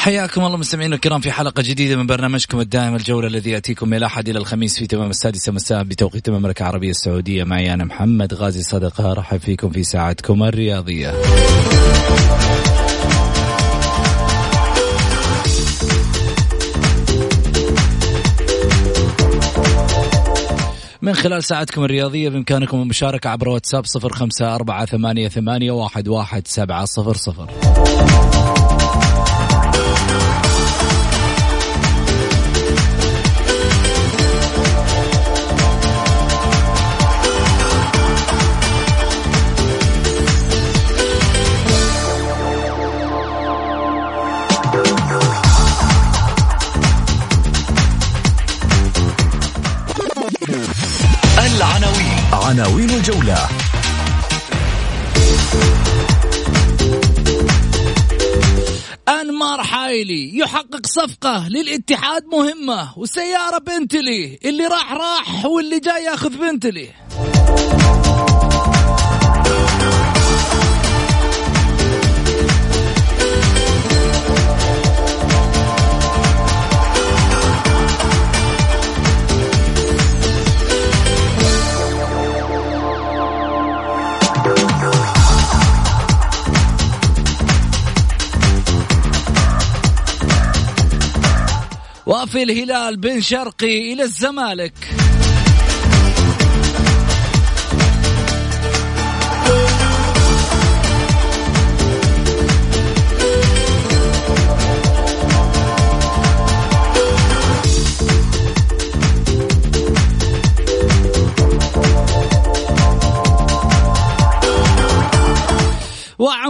حياكم الله مستمعينا الكرام في حلقة جديدة من برنامجكم الدائم الجولة الذي يأتيكم من الأحد إلى الخميس في تمام السادسة مساء بتوقيت المملكة العربية السعودية. معي أنا محمد غازي صدقة رحب فيكم في ساعتكم الرياضية. من خلال ساعتكم الرياضية بإمكانكم المشاركة عبر واتساب صفر خمسة أربعة ثمانية, ثمانية واحد, واحد سبعة صفر صفر. الجولة أنمار حايلي يحقق صفقة للاتحاد مهمة وسيارة بنتلي اللي راح راح واللي جاي ياخذ بنتلي. وفي الهلال بن شرقي إلى الزمالك.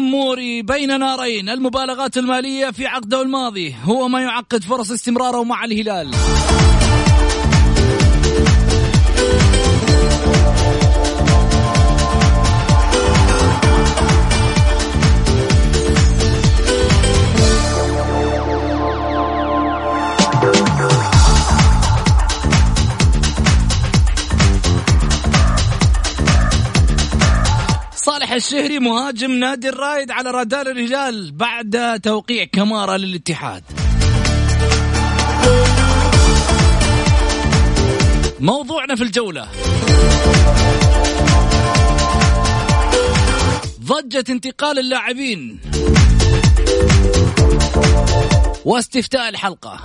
وعموري بين نارين. المبالغات المالية في عقده الماضي هو ما يعقد فرص استمراره مع الهلال. صالح الشهري مهاجم نادي الرايد على رادار الهلال بعد توقيع كمارة للاتحاد. موضوعنا في الجولة. ضجة انتقال اللاعبين. واستفتاء الحلقة.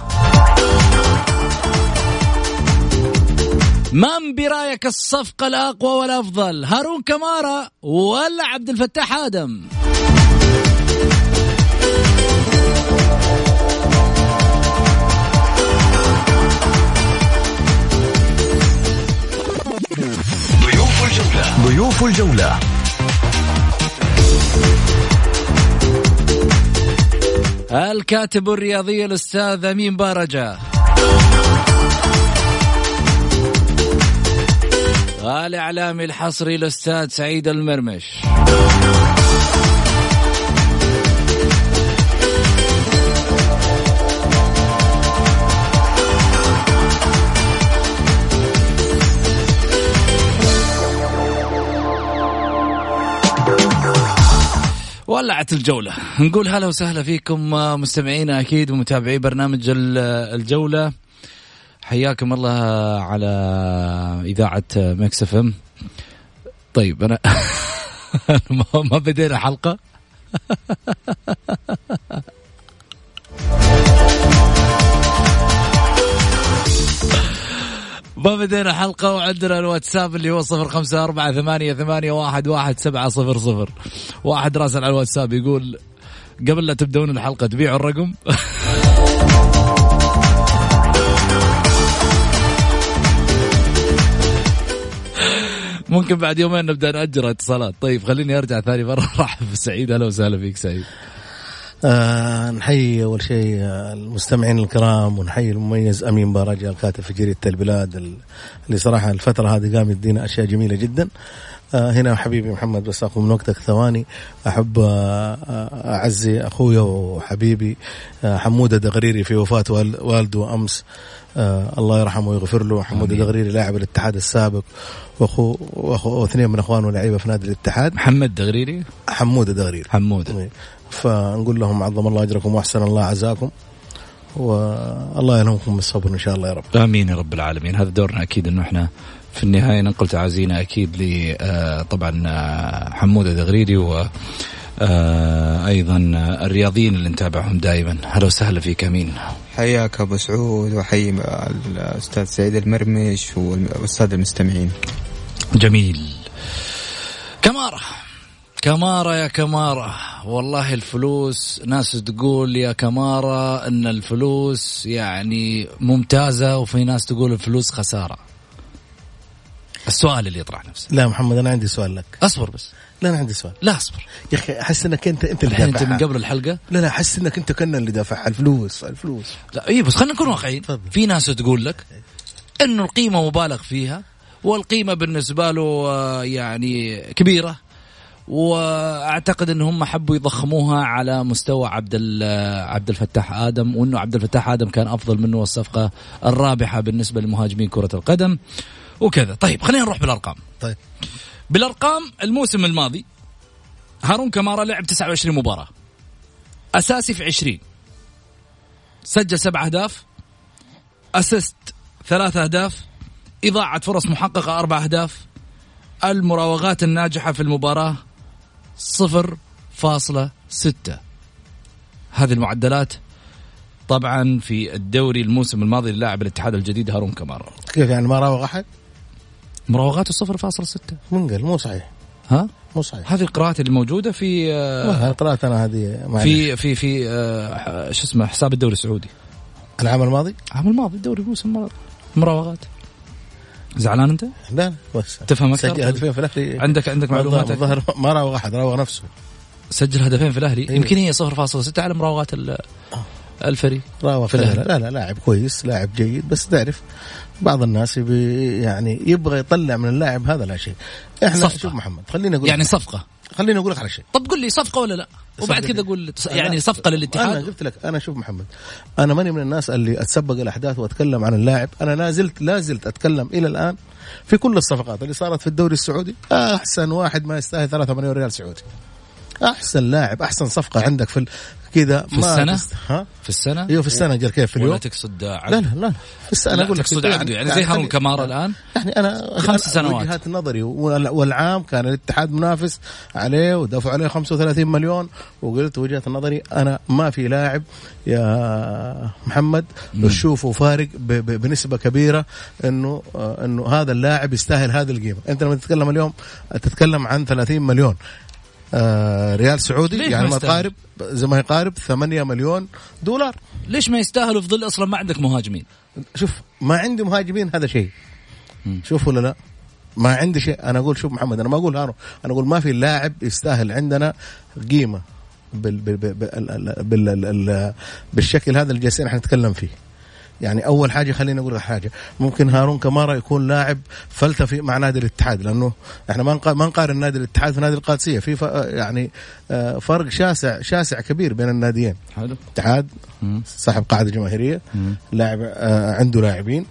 من برأيك الصفقة الأقوى والأفضل؟ هارون كمارا ولا عبد الفتاح آدم؟ ضيوف الجولة. ضيوف الجولة. الكاتب الرياضي الأستاذ أمين بارجة. الإعلامي الحصري الأستاذ سعيد المرمش. ولعت الجولة. نقول هلا وسهلا فيكم مستمعينا أكيد ومتابعي برنامج الجولة. حياكم الله على إذاعة Mix FM. طيب أنا ما بدينا حلقة. ما بدينا حلقة وعندنا الواتساب اللي هو صفر خمسة أربعة ثمانية, ثمانية واحد, واحد سبعة صفر صفر. واحد راسل على الواتساب يقول قبل لا تبدون الحلقة تبيعوا الرقم. ممكن بعد يومين نبدأ نأجر اتصالات. طيب خليني أرجع ثاني مرة. ارحب بسعيد أهلا وسهلا فيك سعيد. آه نحيي أول شيء المستمعين الكرام ونحيي المميز أمين باراجي الكاتب في جريدة البلاد اللي صراحة الفترة هذه قام يدينا أشياء جميلة جدا. آه هنا حبيبي محمد بس اخذ من وقتك ثواني. أحب آه أعزي اخويا وحبيبي آه حمودة دغريري في وفاة والده امس آه الله يرحمه ويغفر له. حمود الدغريري لاعب الاتحاد السابق واخو واخو واثنين من إخوانه لعيبة في نادي الاتحاد. محمد دغريري؟ حمود الدغريري حمود إيه. فنقول لهم عظم الله أجركم وأحسن الله عزاكم والله يلهمكم من الصبر إن شاء الله يا رب. آمين يا رب العالمين. هذا دورنا أكيد إنه إحنا في النهاية ننقل تعازينا أكيد ل آه، طبعا آه، حمودة دغريري و آه، أيضا الرياضيين اللي نتابعهم دائما. أهلا وسهلا فيك آمين. حياك أبو سعود وحي الأستاذ سعيد المرمش والساده المستمعين. جميل. كمارة. كمارة يا كمارة. والله الفلوس ناس تقول يا كمارة إن الفلوس يعني ممتازة وفي ناس تقول الفلوس خسارة. السؤال اللي يطرح نفسه. لا محمد أنا عندي سؤال لك. أصبر بس. لا أنا عندي سؤال. لا أصبر. يا أخي أحس إنك انت أنت اللي أنت من قبل الحلقة؟ لا لا أحس إنك أنت كنا اللي دافعها الفلوس الفلوس. لا اي بس خلينا نكون واقعيين. في ناس تقول لك إنه القيمة مبالغ فيها والقيمة بالنسبة له آه، يعني كبيرة وأعتقد إن هم حبوا يضخموها على مستوى عبد عبد الفتاح آدم وإنه عبد الفتاح آدم كان أفضل منه الصفقة الرابحة بالنسبة لمهاجمين كرة القدم. وكذا. طيب خلينا نروح بالأرقام. طيب. بالأرقام الموسم الماضي هارون كمارا لعب 29 مباراة. أساسي في 20 سجل سبع أهداف. اسست ثلاث أهداف. اضاعه فرص محققة أربع أهداف. المراوغات الناجحة في المباراة صفر فاصلة ستة. هذه المعدلات طبعا في الدوري الموسم الماضي للاعب الاتحاد الجديد هارون كمارا كيف يعني ما راوغ أحد؟ مراوغاته صفر فاصلة ستة. من قال؟ مو صحيح. ها؟ مو صحيح. هذه القراءات اللي موجودة في آه قرأت أنا هذه في في في آه شو اسمه حساب الدوري السعودي. العام الماضي؟ العام الماضي الدوري الماضي مراوغات. زعلان أنت؟ لا بس. تفهم أكثر؟ سجل هدفين في الأهلي. عندك عندك معلومات الظاهر ما راوغ أحد راوغ نفسه. سجل هدفين في الأهلي. أيوه. يمكن هي 0.6 على مراوغات الفريق راوغ في الأهلي لا لا لاعب كويس لاعب جيد بس تعرف بعض الناس يبي يعني يبغى يطلع من اللاعب هذا لا شيء. إحنا صفقة. شوف محمد خليني أقول يعني صفقة. خليني أقول لك على شيء. طب قل لي صفقة ولا لا؟ وبعد كذا أقول يعني صفقة للاتحاد. أنا قلت لك أنا شوف محمد أنا ماني من الناس اللي أتسبق الأحداث وأتكلم عن اللاعب. أنا لا زلت لا زلت أتكلم إلى الآن في كل الصفقات اللي صارت في الدوري السعودي. أحسن واحد ما يستاهل 3 مليون ريال سعودي. أحسن لاعب أحسن صفقة عندك في كذا في السنة؟ تست... ها؟ في السنة؟ أيوه في السنة جل كيف في اليوم؟ ولا تقصد عقد لا لا لا في السنة أقول لك تقصد عقد يعني زي هارون كمارا الآن؟ يعني أنا خمس سنوات. وجهات نظري والعام كان الاتحاد منافس عليه ودفعوا عليه 35 مليون وقلت وجهة نظري أنا ما في لاعب يا محمد تشوفه فارق ب... ب... بنسبة كبيرة إنه إنه هذا اللاعب يستاهل هذه القيمة. أنت لما تتكلم اليوم تتكلم عن 30 مليون. آه ريال سعودي يعني ما تقارب زي ما يقارب 8 مليون دولار. ليش ما يستاهلوا في ظل أصلا ما عندك مهاجمين؟ شوف ما عندي مهاجمين هذا شيء. شوف ولا لا؟ ما عندي شيء. أنا أقول شوف محمد أنا ما أقول هارو أنا أقول ما في لاعب يستاهل عندنا قيمة بال بال بال بال بال بالشكل هذا اللي جالسين إحنا نتكلم فيه. يعني أول حاجة خليني أقول لك حاجة. ممكن هارون كمارا يكون لاعب فلتفي مع نادي الاتحاد لأنه إحنا ما ما نقارن نادي الاتحاد في نادي القادسية. في يعني فرق شاسع شاسع كبير بين الناديين. حلو. اتحاد صاحب قاعدة جماهيرية لاعب عنده لاعبين.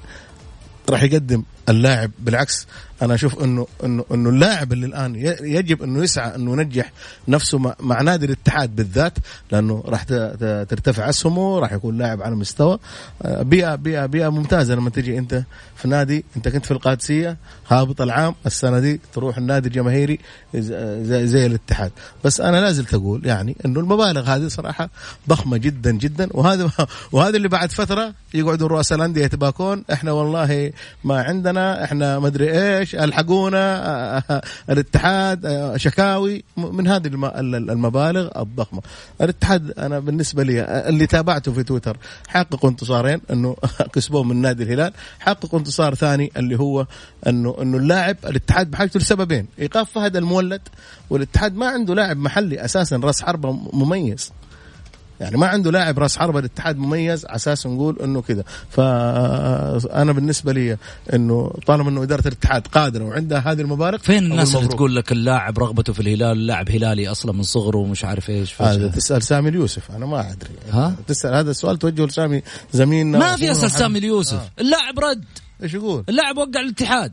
راح يقدم اللاعب بالعكس أنا أشوف إنه إنه إنه اللاعب اللي الآن يجب إنه يسعى إنه ينجح نفسه مع نادي الاتحاد بالذات لأنه راح ترتفع أسهمه راح يكون لاعب على مستوى. آه، بيئة بيئة بيئة ممتازة لما تجي أنت في نادي. أنت كنت في القادسية هابط العام السنة دي تروح النادي الجماهيري زي, زي الاتحاد. بس أنا لازلت أقول يعني إنه المبالغ هذه صراحة ضخمة جدا جدا. وهذا وهذا اللي بعد فترة يقعدوا رؤساء الأندية يتباكون. إحنا والله ما عندنا إحنا ما أدري إيش الحقونا الاتحاد شكاوي من هذه المبالغ الضخمة. الاتحاد أنا بالنسبة لي اللي تابعته في تويتر حققوا انتصارين إنه كسبوه من نادي الهلال. حققوا انتصار ثاني اللي هو إنه إنه اللاعب الاتحاد بحاجته لسببين. إيقاف فهد المولد والاتحاد ما عنده لاعب محلي أساسا راس حربة مميز. يعني ما عنده لاعب راس حربة الاتحاد مميز على أساس نقول إنه كذا فأنا بالنسبة لي إنه طالما إنه إدارة الاتحاد قادرة وعندها هذه المبالغ فين الناس اللي تقول لك اللاعب رغبته في الهلال اللاعب هلالي أصلا من صغره ومش عارف إيش هذا تسأل سامي اليوسف أنا ما أدري. ها؟ تسأل هذا السؤال توجهه لسامي زميلنا ما في اسال سامي اليوسف. آه. اللاعب رد. إيش يقول؟ اللاعب وقع الاتحاد.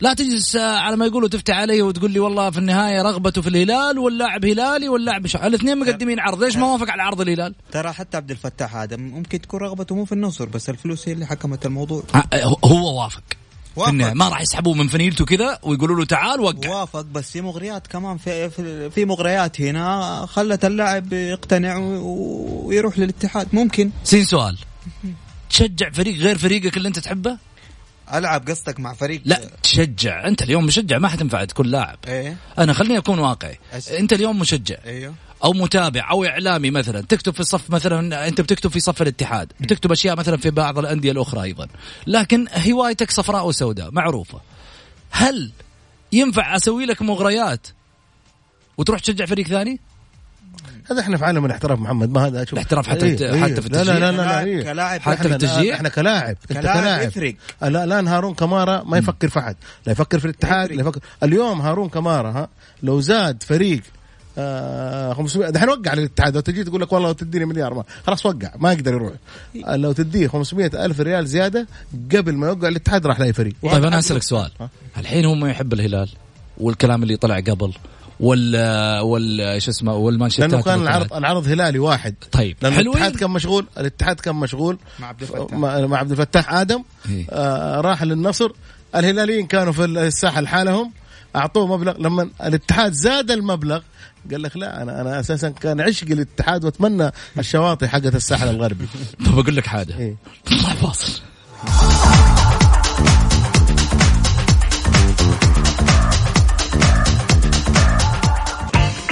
لا تجلس على ما يقولوا تفتح علي وتقول لي والله في النهاية رغبته في الهلال واللاعب هلالي واللاعب شا... الاثنين مقدمين عرض ليش ما وافق على عرض الهلال؟ ترى حتى عبد الفتاح هذا ممكن تكون رغبته مو في النصر بس الفلوس هي اللي حكمت الموضوع. هو وافق. وافق. ما راح يسحبوه من فنيلته كذا ويقولوا له تعال وقع. وافق بس في مغريات كمان في في, في مغريات هنا خلت اللاعب يقتنع ويروح للاتحاد. ممكن. سين سؤال. تشجع فريق غير فريقك اللي انت تحبه؟ ألعب قصدك مع فريق؟ لا تشجع. أنت اليوم مشجع ما حتنفع تكون لاعب. إيه. أنا خليني أكون واقعي. أنت اليوم مشجع. أيوه. أو متابع أو إعلامي مثلا. تكتب في صف مثلا أنت بتكتب في صف الاتحاد. بتكتب أشياء مثلا في بعض الأندية الأخرى أيضا. لكن هوايتك صفراء وسوداء معروفة. هل ينفع أسوي لك مغريات وتروح تشجع فريق ثاني؟ هذا إحنا في عالم الاحتراف محمد ما هذا الاحتراف حتى إيه حتى في التشجيع لا لا لا, لا, لا كلاعب حتى في التشجيع إحنا كلاعب أنت كلاعب يفرق. الآن هارون كمارا ما يفكر في أحد لا يفكر في الاتحاد لا يفكر. اليوم هارون كمارا ها لو زاد فريق آه 500 دحين وقع للاتحاد. لو تجي تقول لك والله لو تديني مليار ما خلاص وقع ما يقدر يروح. لو تديه 500 ألف ريال زيادة قبل ما يوقع الاتحاد راح لاقي فريق طيب أنا أسألك سؤال. الحين هو ما يحب الهلال والكلام اللي طلع قبل وال وال شو اسمه والمانشيتات لأنه كان العرض العرض هلالي واحد. طيب لأنه حلوين. الاتحاد كان مشغول الاتحاد كان مشغول. مع عبد الفتاح. مع عبد الفتاح آدم إيه. آه راح للنصر. الهلاليين كانوا في الساحة لحالهم أعطوه مبلغ. لما الاتحاد زاد المبلغ قال لك لا أنا أنا أساسا كان عشقي للاتحاد وأتمنى الشواطئ حقت الساحل الغربي. بقول لك حاجة. إيه؟ فاصل.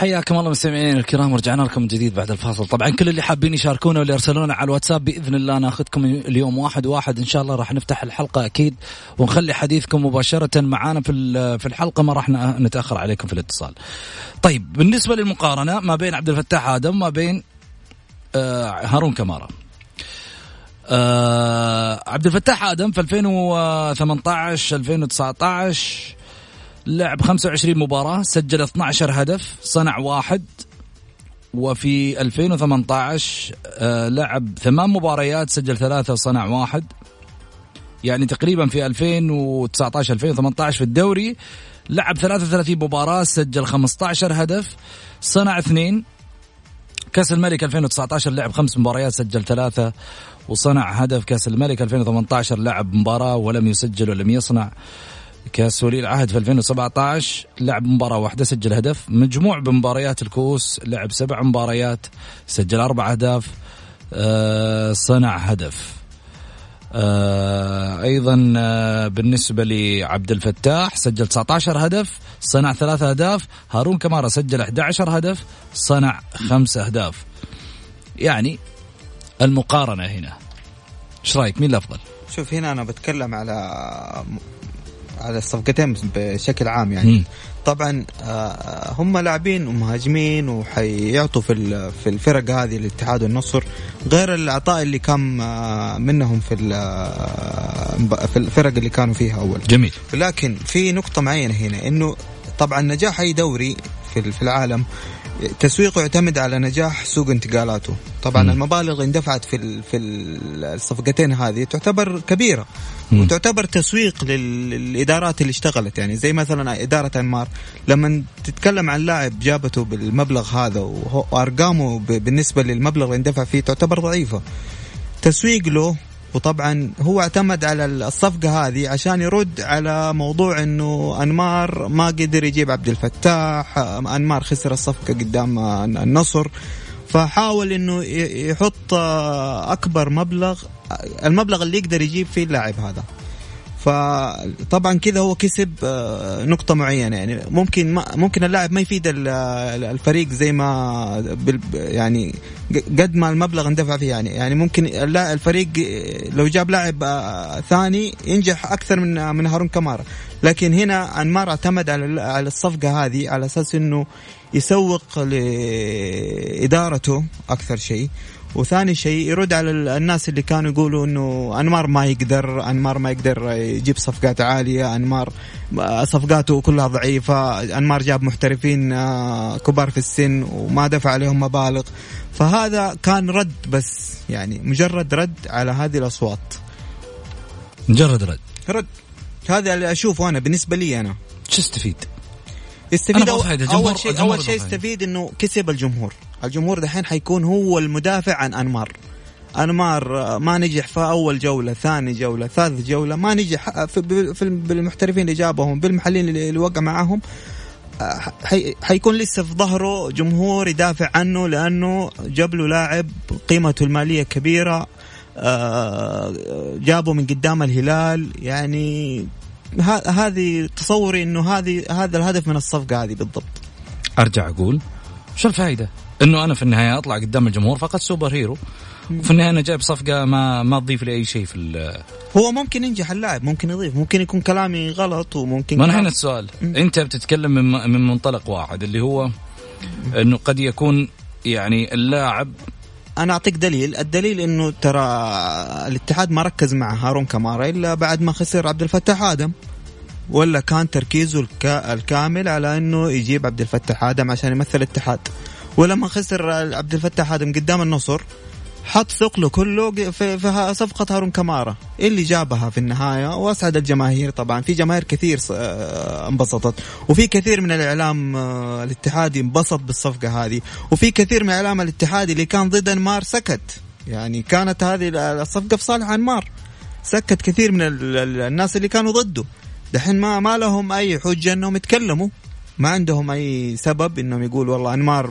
حياكم الله مستمعين الكرام ورجعنا لكم من جديد بعد الفاصل. طبعا كل اللي حابين يشاركونا واللي يرسلونا على الواتساب بإذن الله ناخذكم اليوم واحد واحد. إن شاء الله راح نفتح الحلقة أكيد ونخلي حديثكم مباشرة معانا في في الحلقة ما راح نتأخر عليكم في الاتصال. طيب بالنسبة للمقارنة ما بين عبد الفتاح آدم ما بين آه هارون كمارا آه عبد الفتاح آدم في 2018 2019 لعب 25 مباراة سجل 12 هدف صنع واحد وفي 2018 آه لعب ثمان مباريات سجل ثلاثة صنع واحد. يعني تقريبا في 2019 2018 في الدوري لعب 33 مباراة سجل 15 هدف صنع اثنين. كأس الملك 2019 لعب خمس مباريات سجل ثلاثة وصنع هدف كأس الملك 2018 لعب مباراة ولم يسجل ولم يصنع. كاس ولي العهد في 2017 لعب مباراة واحدة سجل هدف. مجموع بمباريات الكؤوس لعب سبع مباريات سجل أربع أهداف أه صنع هدف. أه أيضا أه بالنسبة لعبد الفتاح سجل 19 هدف صنع ثلاثة أهداف. هارون كمارا سجل 11 هدف صنع خمس أهداف. يعني المقارنة هنا. إيش رأيك؟ مين الأفضل؟ شوف هنا أنا بتكلم على على الصفقتين بشكل عام يعني. طبعا آه، هم لاعبين ومهاجمين وحيعطوا في في الفرق هذه الاتحاد والنصر غير العطاء اللي كان آه، منهم في آه، في الفرق اللي كانوا فيها أول. جميل. لكن في نقطة معينة هنا إنه طبعا نجاح أي دوري في العالم تسويقه يعتمد على نجاح سوق انتقالاته طبعا مم. المبالغ اللي اندفعت في في ال- الصفقتين هذه تعتبر كبيرة مم. وتعتبر تسويق لل- للإدارات اللي اشتغلت يعني زي مثلا إدارة أنمار لما تتكلم عن لاعب جابته بالمبلغ هذا وأرقامه بالنسبة للمبلغ اللي اندفع فيه تعتبر ضعيفة تسويق له وطبعا هو اعتمد على الصفقة هذه عشان يرد على موضوع إنه أنمار ما قدر يجيب عبد الفتاح أنمار خسر الصفقة قدام النصر. فحاول إنه يحط أكبر مبلغ المبلغ اللي يقدر يجيب فيه اللاعب هذا. فطبعا كذا هو كسب آه، نقطة معينة. يعني ممكن ما ممكن اللاعب ما يفيد ال- الفريق زي ما يعني قد ما المبلغ اندفع فيه. يعني يعني ممكن الفريق لو جاب لاعب آه، ثاني ينجح أكثر من من هارون كمارا. لكن هنا أنمار اعتمد على على الصفقة هذه على أساس إنه يسوق لإدارته أكثر شيء. وثاني شيء يرد على ال- الناس اللي كانوا يقولوا إنه أنمار ما يقدر أنمار ما يقدر يجيب صفقات عالية أنمار صفقاته كلها ضعيفة أنمار جاب محترفين آه، كبار في السن وما دفع عليهم مبالغ فهذا كان رد بس يعني مجرد رد على هذه الأصوات مجرد رد رد هذا اللي اشوفه أنا بالنسبة لي أنا شو استفيد؟ يستفيد أنا أو بفايدة. الجمهور- أول شيء أول شيء بفايدة. يستفيد إنه كسب الجمهور الجمهور دحين حيكون هو المدافع عن أنمار. أنمار آه، ما نجح في أول جولة ثاني جولة ثالث جولة ما نجح آه، في بالمحترفين اللي جابهم بالمحلين اللي وقع معاهم آه، حي- حيكون لسه في ظهره جمهور يدافع عنه لأنه جاب له لاعب قيمته المالية كبيرة جابه من قدام الهلال. يعني هذه تصوري إنه هذه هذا الهدف من الصفقة هذه بالضبط. أرجع أقول شو الفائده؟ إنه أنا في النهاية أطلع قدام الجمهور فقط سوبر هيرو. وفي النهاية أنا جايب صفقة ما ما تضيف لي اي شيء في ال- هو ممكن ينجح اللاعب ممكن يضيف ممكن يكون كلامي غلط وممكن ما هنا السؤال. أنت بتتكلم من من منطلق واحد اللي هو إنه قد يكون يعني اللاعب أنا أعطيك دليل. الدليل إنه ترى الاتحاد ما ركز مع هارون كمارا إلا بعد ما خسر عبد الفتاح آدم. ولا كان تركيزه الكا الكامل على إنه يجيب عبد الفتاح آدم عشان يمثل الاتحاد. ولما خسر عبد الفتاح آدم قدام النصر حط ثقله كله في, في صفقة هارون كمارا اللي جابها في النهاية وأسعد الجماهير طبعا. في جماهير كثير آه، انبسطت وفي كثير من الإعلام آه، الاتحادي انبسط بالصفقة هذه وفي كثير من الإعلام الاتحادي اللي كان ضد أنمار سكت. يعني كانت هذه الصفقة في صالح أنمار سكت كثير من ال- ال- الناس اللي كانوا ضده. دحين ما ما لهم أي حجة أنهم يتكلموا. ما عندهم أي سبب إنهم يقولوا والله أنمار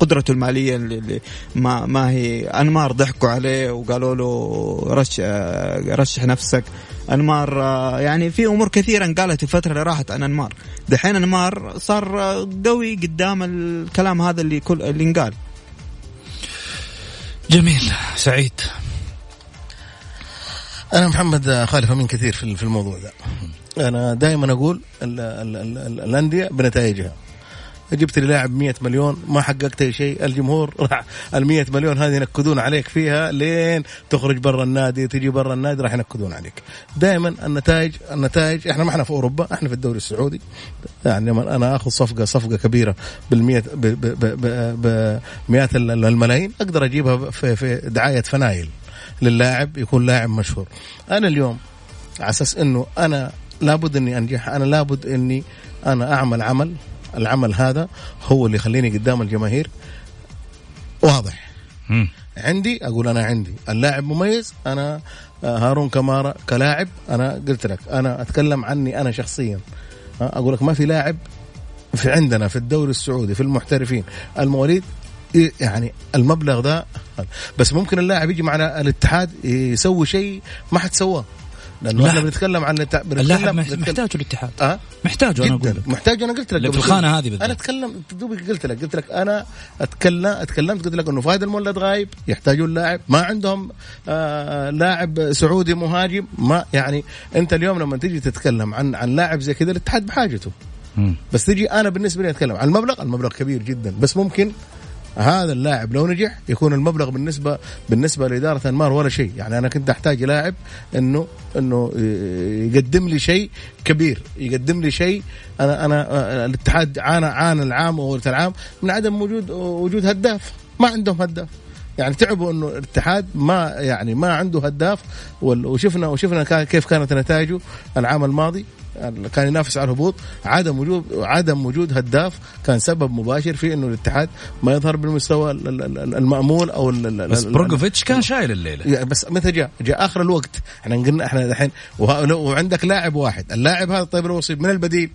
قدرته المالية اللي ما ما هي أنمار ضحكوا عليه وقالوا له رش رشح نفسك. أنمار يعني في أمور كثيرة انقالت الفترة اللي راحت عن أنمار. دحين أنمار صار قوي قدام الكلام هذا اللي كل اللي انقال. جميل. سعيد. أنا محمد خالف أمين كثير في في الموضوع ده. أنا دائما أقول ال- ال- ال- ال- الأندية بنتائجها. جبت لي لاعب 100 مليون ما حققت أي شيء الجمهور راح ال 100 مليون هذه ينكدون عليك فيها لين تخرج برا النادي تجي برا النادي راح ينكدون عليك. دائما النتائج النتائج إحنا ما إحنا في أوروبا إحنا في الدوري السعودي. يعني لما أنا آخذ صفقه صفقة كبيرة بالمئة ب- ب- ب- ب- بمئات ال- الملايين أقدر أجيبها في في دعاية فنايل للاعب يكون لاعب مشهور. أنا اليوم على أساس إنه أنا لابد إني أنجح. أنا لابد إني أنا أعمل عمل. العمل هذا هو اللي يخليني قدام الجماهير. واضح. مم. عندي؟ أقول أنا عندي. اللاعب مميز. أنا آه، هارون كمارا كلاعب. أنا قلت لك أنا أتكلم عني أنا شخصيا. آه، أقول لك ما في لاعب في عندنا في الدوري السعودي في المحترفين المواليد يعني المبلغ ده. بس ممكن اللاعب يجي معنا الاتحاد يسوي شيء ما حد سواه. لأنه إحنا بنتكلم عن اللاعب محتاج الاتحاد. أه؟ محتاج أنا أقول محتاج أنا قلت لك في الخانة هذه بالذات أنا اتكلم دوبك قلت لك قلت لك أنا اتكلم أتكلمت قلت لك إنه فهد المولد غايب يحتاجون لاعب ما عندهم آه لاعب سعودي مهاجم. ما يعني أنت اليوم لما تيجي تتكلم عن عن لاعب زي كذا الاتحاد بحاجته. بس تجي أنا بالنسبة لي أتكلم عن المبلغ. المبلغ كبير جدا. بس ممكن هذا اللاعب لو نجح يكون المبلغ بالنسبة بالنسبة لإدارة أنمار ولا شيء. يعني أنا كنت أحتاج لاعب إنه إنه يقدم لي شيء كبير يقدم لي شيء أنا أنا الاتحاد عانى عانى العام أو العام من عدم وجود وجود هداف. ما عندهم هداف. يعني تعبوا إنه الاتحاد ما يعني ما عنده هداف وشفنا وشفنا كيف كانت نتائجه العام الماضي. كان ينافس على الهبوط. عدم وجود عدم وجود هداف كان سبب مباشر في إنه الاتحاد ما يظهر بالمستوى المأمول أو بس بروجوفيتش كان شايل الليلة. بس متى جاء؟ جاء آخر الوقت. إحنا قلنا إحنا الحين وعندك لاعب واحد اللاعب هذا طيب لو من البديل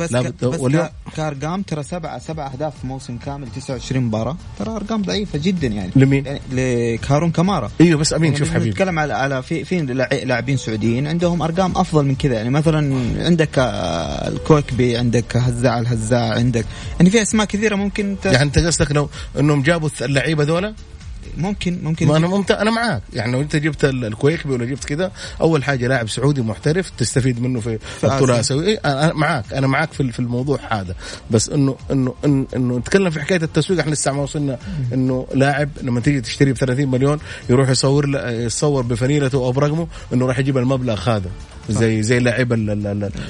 بس, ك... بس واليوم... كأرقام ترى سبعة سبع أهداف في موسم كامل 29 مباراة. ترى أرقام ضعيفة جدا يعني. لمين؟ يعني لكارون كمارا إيوه بس أمين يعني شوف حبيبي. نتكلم على على في في لاعبين سعوديين عندهم أرقام أفضل من كذا. يعني مثلا عندك آه، الكوكبي عندك هزاع الهزاع عندك يعني في أسماء كثيرة ممكن ت... يعني أنت قصدك لو إنهم جابوا اللعيبة ذولا؟ ممكن ممكن ما أنا ممتع أنا معاك. يعني لو أنت جبت الكويكبي ولا جبت كذا أول حاجة لاعب سعودي محترف تستفيد منه في البطوله الاسيويه إيه أنا معاك. أنا معاك في الموضوع هذا. بس انه انه انه, إنه نتكلم في حكاية التسويق. إحنا لسه ما وصلنا إنه لاعب لما تيجي تشتري ب 30 مليون يروح يصور يصور بفنيلته أو برقمه إنه راح يجيب المبلغ هذا. زي زي لاعب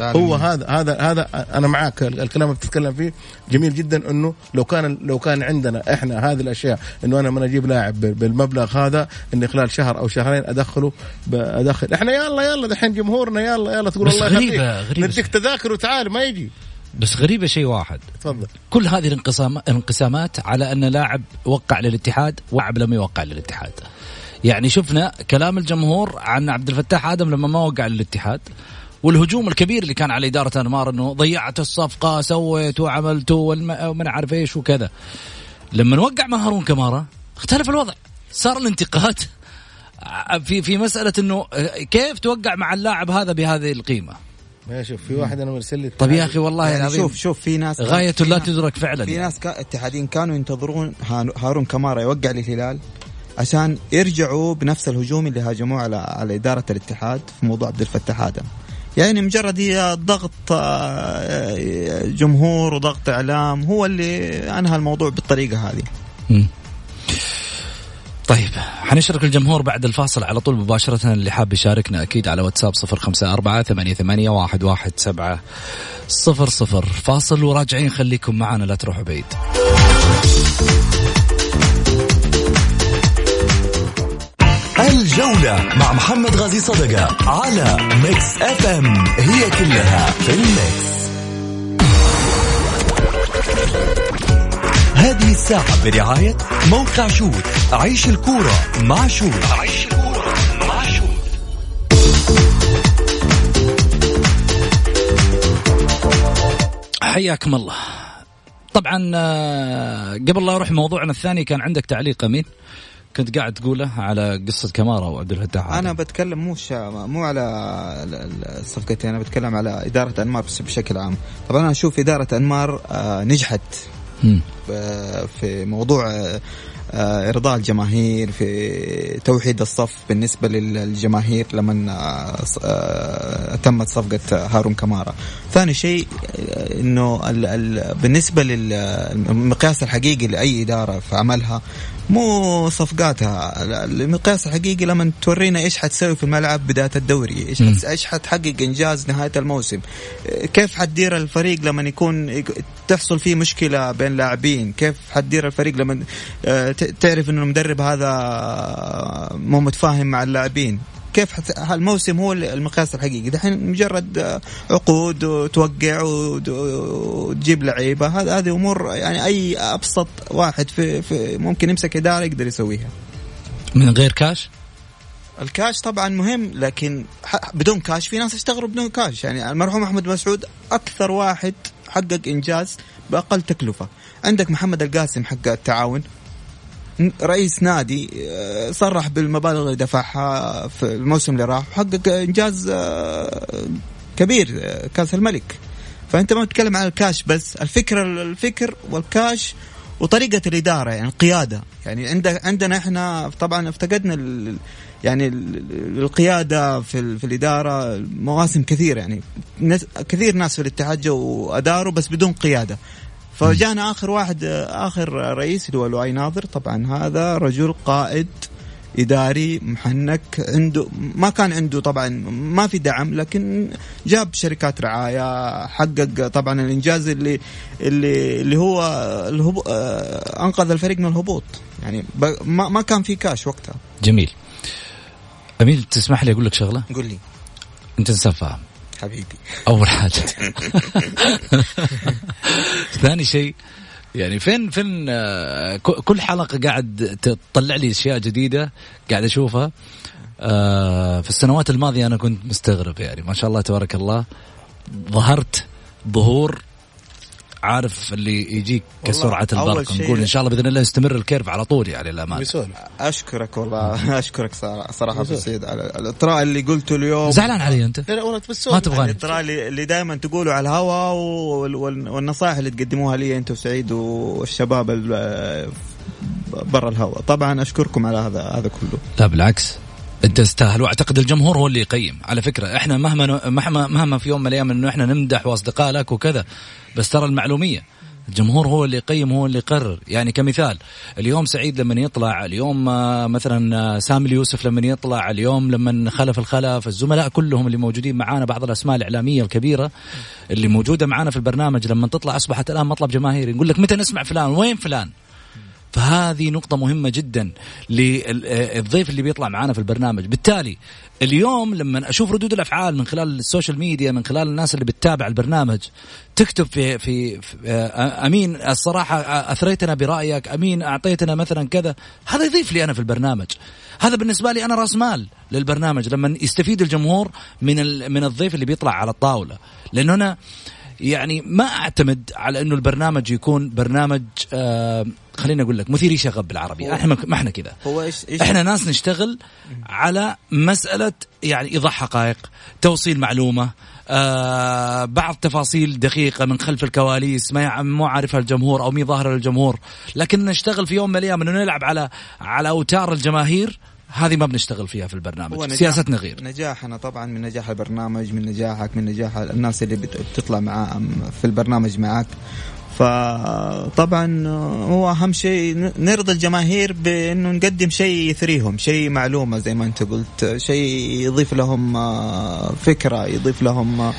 هو هذا هذا هذا أنا معاك الكلام اللي بتتكلم فيه جميل جدا إنه لو كان لو كان عندنا إحنا هذه الأشياء إنه أنا من أجيب لاعب بالمبلغ هذا إني خلال شهر أو شهرين أدخله أدخل. إحنا يلا يلا دحين جمهورنا يلا يلا تقول الله يخليك. غريبة نديك تذاكر وتعال ما يجي. بس غريبة شيء واحد. تفضل. كل هذه الانقسام الانقسامات على أن لاعب وقع للاتحاد ولاعب لم يوقع للاتحاد. يعني شفنا كلام الجمهور عن عبد الفتاح آدم لما ما وقع للاتحاد والهجوم الكبير اللي كان على إدارة أنمار إنه ضيعت الصفقة سويت وعملت ومن عارف إيش وكذا. لما وقع مع هارون كمارا اختلف الوضع. صار الانتقاد في في مسألة إنه كيف توقع مع اللاعب هذا بهذه القيمة؟ ما شوف في واحد أنا مرسل لي طيب يا أخي والله يعني العظيم. شوف شوف في ناس غاية لا تدرك فعلا في ناس اتحادين كانوا ينتظرون هارون كمارا يوقع للهلال. عشان يرجعوا بنفس الهجوم اللي هاجموه على على إدارة الاتحاد في موضوع عبد الفتاح آدم. يعني مجرد هي ضغط آه، جمهور وضغط إعلام هو اللي أنهى الموضوع بالطريقة هذه. طيب حنشرك الجمهور بعد الفاصل على طول مباشرة اللي حاب يشاركنا أكيد على واتساب صفر خمسة أربعة ثمانية, ثمانية واحد, واحد سبعة صفر صفر. فاصل وراجعين خليكم معنا لا تروحوا بعيد. الجولة مع محمد غازي صدقة على Mix FM it's all in the mix. هذه الساعة برعاية موقع شوت عيش الكورة مع شوت. عيش الكورة مع شوت. حياكم الله. طبعا آه، قبل لا أروح موضوعنا الثاني كان عندك تعليق أمين؟ كنت قاعد تقوله على قصة كمارا وعبد الفتاح أنا بتكلم مو شا... مو على الصفقتين أنا بتكلم على إدارة أنمار بشكل عام. طبعا أنا أشوف إدارة أنمار آه، نجحت في موضوع آه، إرضاء الجماهير في توحيد الصف بالنسبة للجماهير لما آه، تمت صفقة هارون كمارا. ثاني شيء إنه بالنسبة للمقياس الحقيقي لأي إدارة في عملها مو صفقاتها. المقياس الحقيقي لما تورينا إيش حتسوي في الملعب بداية الدوري إيش إيش حتحقق إنجاز نهاية الموسم. كيف حتدير الفريق لما يكون تحصل فيه مشكلة بين لاعبين؟ كيف حتدير الفريق لما آه، تعرف إنه المدرب هذا مو متفاهم مع اللاعبين. كيف الموسم هو المقياس الحقيقي. دحين مجرد عقود وتوقع وتجيب لعيبة هذه هذه أمور يعني أي أبسط واحد في, في ممكن يمسك إدارة يقدر يسويها. من غير cash؟ ال cash طبعا مهم لكن بدون كاش في ناس يشتغلوا بدون كاش. يعني المرحوم أحمد مسعود أكثر واحد حقق إنجاز بأقل تكلفة. عندك محمد القاسم حق التعاون. رئيس نادي آه، صرح بالمبالغ اللي دفعها في الموسم اللي راح وحقق إنجاز آه، كبير آه، كأس الملك. فأنت ما تتكلم عن الكاش بس الفكر الفكر والكاش وطريقة الإدارة يعني القيادة. يعني عند عندنا إحنا طبعا افتقدنا يعني القيادة في, في الإدارة مواسم كثيرة. يعني كثير ناس في الاتحاد جو أداروا بس بدون قيادة. فجانا آخر واحد آخر رئيس اللي هو لؤي ناظر. طبعا هذا رجل قائد إداري محنك عنده ما كان عنده طبعا ما في دعم لكن جاب شركات رعاية حقق طبعا الإنجاز اللي اللي اللي هو الهبو آه، أنقذ الفريق من الهبوط. يعني ما ما كان في كاش وقتها. جميل. امين تسمح لي أقول لك شغلة؟ قول لي. أنت إنسان فاهم. حبيبي. أول حاجة. ثاني شيء يعني فين فين آه، كل حلقة قاعد تطلع لي أشياء جديدة قاعد أشوفها. آه، في السنوات الماضية أنا كنت مستغرب يعني ما شاء الله تبارك الله ظهرت ظهور عارف اللي يجيك كسرعة البرق نقول إن شاء الله بإذن الله يستمر الكيرف على طول يعني الامانه أشكرك والله أشكرك صراحة ابو سعيد على الإطراء اللي قلته اليوم. زعلان علي أنت؟ لا والله ما تبغاني. الإطراء اللي دائما تقولوا على الهواء والنصائح اللي تقدموها لي أنت وسعيد والشباب برا الهواء. طبعا أشكركم على هذا هذا كله. لا بالعكس. انت تستاهل. وأعتقد الجمهور هو اللي يقيم. على فكرة إحنا مهما مهما مهما في يوم من الأيام إنه إحنا نمدح وأصدقاء لك وكذا بس ترى المعلومية. الجمهور هو اللي يقيم هو اللي يقرر. يعني كمثال اليوم سعيد لما يطلع اليوم آه، مثلا آه، سامي اليوسف لما يطلع اليوم لما خلف الخلف الزملاء كلهم اللي موجودين معانا بعض الأسماء الإعلامية الكبيرة اللي موجودة معانا في البرنامج لما تطلع أصبحت الآن مطلب جماهيري. نقول لك متى نسمع فلان؟ وين فلان؟ فهذه نقطة مهمة جدا للضيف اللي بيطلع معنا في البرنامج. بالتالي اليوم لما أشوف ردود الأفعال من خلال السوشيال ميديا من خلال الناس اللي بتتابع البرنامج تكتب في, في, في آه، أمين الصراحة أثريتنا برأيك أمين أعطيتنا مثلا كذا. هذا يضيف لي أنا في البرنامج. هذا بالنسبة لي أنا رأس مال للبرنامج لما يستفيد الجمهور من من الضيف اللي بيطلع على الطاولة. لأنه أنا يعني ما أعتمد على إنه البرنامج يكون برنامج آه خليني أقول لك مثير شغب بالعربي إحنا ما إحنا كذا. هو إيش إحنا ناس نشتغل على مسألة يعني إيضاح حقائق توصيل معلومة آه بعض تفاصيل دقيقة من خلف الكواليس ما مو عارفها الجمهور أو مي ظاهرة للجمهور. لكن نشتغل في يوم من الأيام أنه نلعب على على أوتار الجماهير هذه ما بنشتغل فيها في البرنامج. نجاح سياستنا غير. نجاحنا طبعا من نجاح البرنامج من نجاحك من نجاح الناس اللي بتطلع مع في البرنامج معك فطبعا هو أهم شيء نرضي الجماهير بأنه نقدم شيء يثريهم شيء معلومة زي ما أنت قلت شيء يضيف لهم فكرة يضيف لهم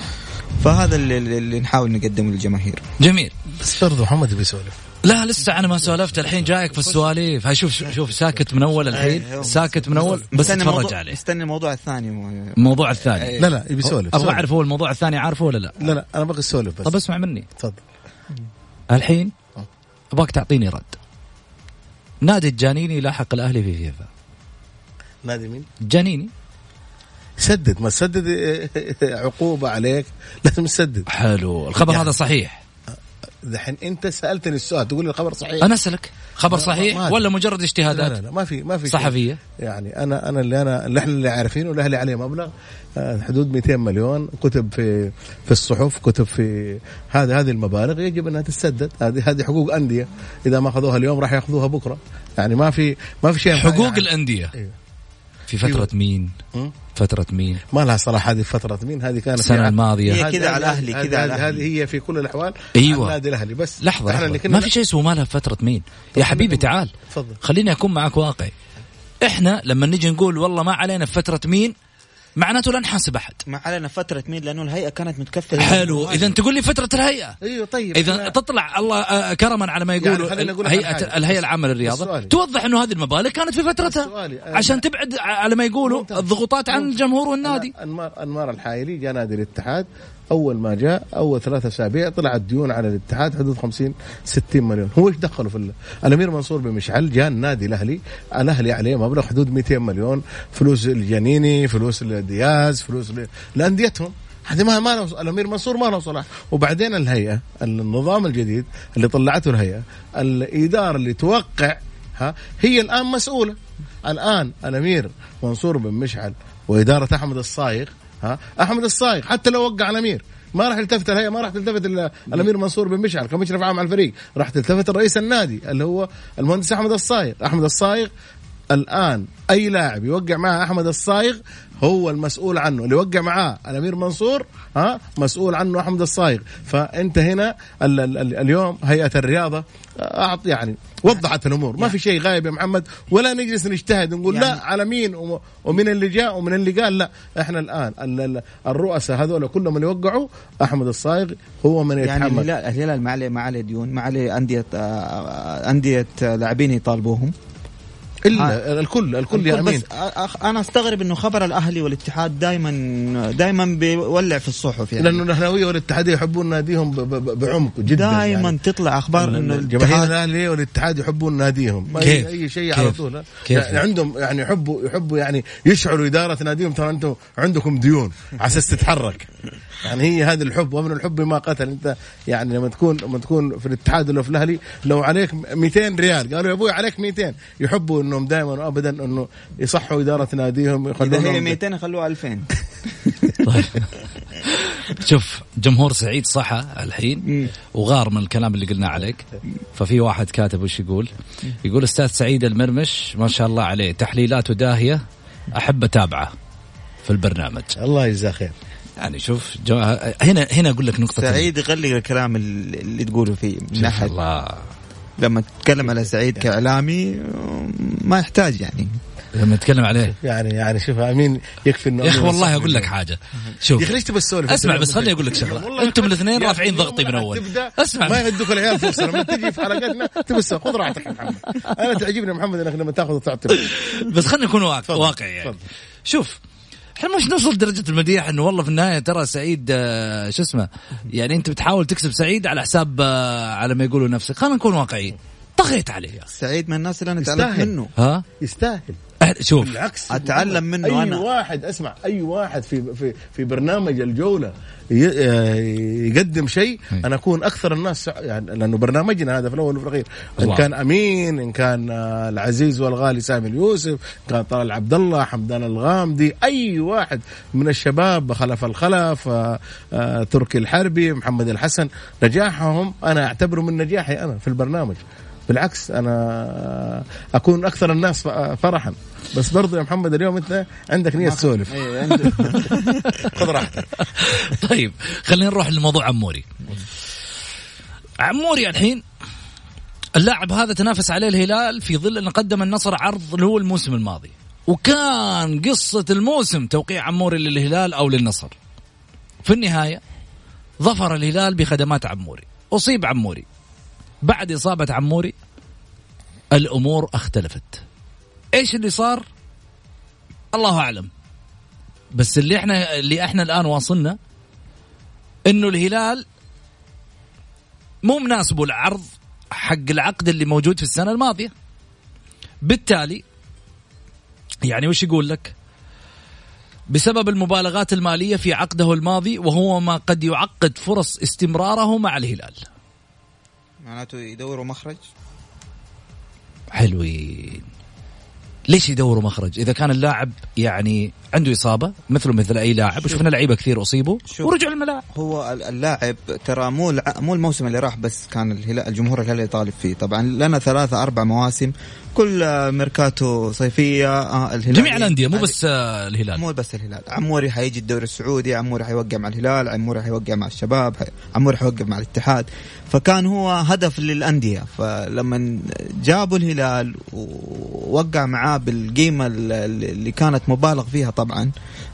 فهذا اللي, اللي نحاول نقدمه للجماهير. جميل. بس برضه محمد بيسولف لا لسه أنا ما سولفت. الحين جايك في السواليف. هاي شوف شوف ساكت من أول الحين. إيه، ساكت من أول. بس اتفرج عليه. استنى الموضوع الثاني. الموضوع الثاني. إيه. لا لا يبي يسولف. أبغى أعرف هو الموضوع الثاني عارفه ولا لا؟ لا لا أنا أبغى أسولف بس. طب اسمع مني. تفضل. الحين أبغاك تعطيني رد. نادي الجانيني لاحق الأهلي في فيفا نادي مين؟ الجانيني سدد ما تسدد عقوبة عليك لازم تسدد. حلو الخبر يعني هذا صحيح. دحين انت سألتني السؤال تقول لي الخبر صحيح؟ أنا أسألك. خبر صحيح ما ولا مجرد اجتهادات؟ لا لا, لا ما في ما في صحفية. يعني أنا أنا اللي أنا اللي إحنا اللي عارفينه الاهلي عليه مبلغ آه، حدود 200 مليون كتب في في الصحف كتب في هذه هذه المبالغ يجب أنها تسدد هذه هذه حقوق أندية. إذا ما أخذوها اليوم راح يأخذوها بكرة. يعني ما في ما في شيء حقوق يعني. الأندية. أيوه. في فترة مين؟ فترة مين؟ ما لها صراحة هذه فترة مين؟ هذه كانت السنة الماضية. هي كذا على الأهلي كذا على هذه هي في كل الأحوال أيوة. النادي الأهلي. بس لحظة, لحظة. اللي ما في شيء اسمه ما لها فترة مين. يا حبيبي تعال. تفضل. خليني أكون معك واقعي. إحنا لما نجي نقول والله ما علينا في فترة مين معناته لا نحاسب أحد. ما علينا فترة مين؟ لأنه الهيئة كانت متكفلة. حلو. إذا تقول لي فترة الهيئة. أيوه طيب. إذا تطلع الله آه، كرما على ما يقولوا يعني هيئه الهيئة العامة للرياضة. توضح إنه هذه المبالغ كانت في فترتها. عشان تبعد على ما يقولوا الضغوطات عن الجمهور والنادي. انمار أنمار الحايلي جاء نادي الاتحاد. أول ما جاء أول ثلاثة أسابيع طلعت ديون على الاتحاد حدود 50 60 مليون. هو إيش دخله في الأمير منصور بمشعل جاء النادي الأهلي الأهلي عليه مبلغ حدود 200 مليون. فلوس الجنيني فلوس دياز فلوس لأنديتهم. هذه ما ما الأمير منصور ما له صلاح. وبعدين الهيئة النظام الجديد اللي طلعته الهيئة الإدارة اللي توقع ها هي الآن مسؤولة. الآن الأمير منصور بن مشعل وإدارة أحمد الصايغ ها؟ أحمد الصايغ حتى لو وقع الأمير. ما راح يلتفت الهيئه ما راح تلتفت الأمير منصور بن مشعل كمشرف عام على الفريق. راح تلتفت الرئيس النادي اللي هو المهندس أحمد الصايغ. أحمد الصايغ الآن أي لاعب يوقع مع أحمد الصايغ هو المسؤول عنه. اللي وقع معاه الأمير منصور ها مسؤول عنه أحمد الصايغ. فأنت هنا ال ال اليوم هيئة الرياضة اعط يعني وضحت الأمور. ما في شيء غايب يا محمد ولا نجلس نجتهد نقول يعني. لا على مين ومن اللي جاء ومن اللي قال لا. إحنا الآن الرؤساء هذول كلهم اللي وقعوا أحمد الصايغ هو من يتحمل. يعني الهلال ما عليه ما عليه ديون ما عليه أندية آه، أندية لاعبين يطالبوهم. إلا الكل الكل يا أمين. بس أنا أستغرب إنه خبر الأهلي والاتحاد دائما دائما بيولع في الصحف يعني. لأنه الاهلاويه والاتحاديه يحبون ناديهم بعمق جدا دائما يعني. تطلع أخبار إنه الجماهير الأهلي والاتحاد يحبون ناديهم. ما كيف؟ أي شيء على طول. كيف؟ يعني عندهم يعني يحبوا يحبوا يعني يشعروا إدارة ناديهم. ترى أنتم عندكم ديون على أساس تتحرك. يعني هي هذا الحب ومن الحب ما قتل. انت يعني لما تكون لما تكون في الاتحاد ولا في الأهلي لو عليك 200 ريال قالوا يا أبوي عليك 200 يحبوا إنهم دائما وابدا إنه يصحوا إدارة ناديهم يخلون إذا هي 200 يخلوها 2000 طيب. شوف جمهور سعيد صحى الحين وغار من الكلام اللي قلناه عليك. ففي واحد كاتب وش يقول؟ يقول أستاذ سعيد المرمش ما شاء الله عليه تحليلاته داهيه أحب أتابعه في البرنامج. الله يجزاه خير. يعني شوف جو... هنا هنا أقول لك نقطة سعيد يغلق الكلام اللي تقوله فيه من ناحية الله. لما تتكلم على سعيد كإعلامي ما يحتاج يعني. لما نتكلم عليه. يعني يعني شوف أمين يكفي إنه يا أخي والله أقول لك حاجة. شوف يا أخي ليش تبى تسولف؟ أسمع بس خليني أقول لك شغلة. أنتم الاثنين رافعين ضغطي من أول. أسمع. ما يهدوك العيال فرصه لما تجي في حلقتنا تبى خذ راحتك يا محمد. أنا تعجبني محمد إنك لما تأخذ وتعطي بس خلينا نكون واقعي يعني. شوف إحنا مش نوصل درجة المديح إنه والله في النهاية ترى سعيد آه، شو اسمه يعني أنت بتحاول تكسب سعيد على حساب آه، على ما يقولوا نفسك. خلينا نكون واقعيين. طغيت عليه يا سعيد من الناس اللي أنا تعلمت منه. ها؟ يستاهل. شوف. بالعكس. أتعلم منه أي أنا. واحد أسمع أي واحد في في في برنامج الجولة آه، يقدم شيء أنا أكون أكثر الناس يعني لأنه برنامجنا هذا في الأول وفي الأخير. إن كان أمين إن كان آه، العزيز والغالي سامي اليوسف إن كان طلال عبد الله حمدان الغامدي أي واحد من الشباب خلف الخلف آه، تركي الحربي محمد الحسن نجاحهم أنا أعتبره من نجاحي أنا في البرنامج. بالعكس أنا أكون أكثر الناس فرحا. بس برضو يا محمد اليوم أنت عندك نية تسولف. إيه، خذ راحتك. طيب خلينا نروح لموضوع عموري. عموري الحين اللاعب هذا تنافس عليه الهلال في ظل انه قدم النصر عرض اللي هو الموسم الماضي. وكان قصة الموسم توقيع عموري للهلال أو للنصر. في النهاية ظفر الهلال بخدمات عموري. أصيب عموري. بعد إصابة عموري الأمور اختلفت. إيش اللي صار؟ الله أعلم. بس اللي إحنا اللي إحنا الآن واصلنا إنه الهلال مو مناسبه العرض حق العقد اللي موجود في السنة الماضية. بالتالي يعني وش يقول لك؟ بسبب المبالغات المالية في عقده الماضي وهو ما قد يعقد فرص استمراره مع الهلال. معناته يدوروا مخرج. حلوين. ليش يدوروا مخرج؟ إذا كان اللاعب يعني عنده إصابة مثله مثل أي لاعب وشفنا لعيبة كثير أصيبوا ورجعوا الملاعب. هو اللاعب ترى مو مو الموسم اللي راح بس كان الهلال الجمهور الهلالي يطالب فيه. طبعا لنا ثلاثة أربع مواسم كل ميركاتو صيفية آه الهلال. جميع الأندية مو بس آه الهلال. مو بس الهلال. عموري حيجي الدوري السعودي عموري حيوقع مع الهلال عموري حيوقع مع الشباب عموري حيوقع مع الاتحاد. فكان هو هدف للأندية. فلما جابوا الهلال ووقع معاه بالقيمة اللي كانت مبالغ فيها طبعا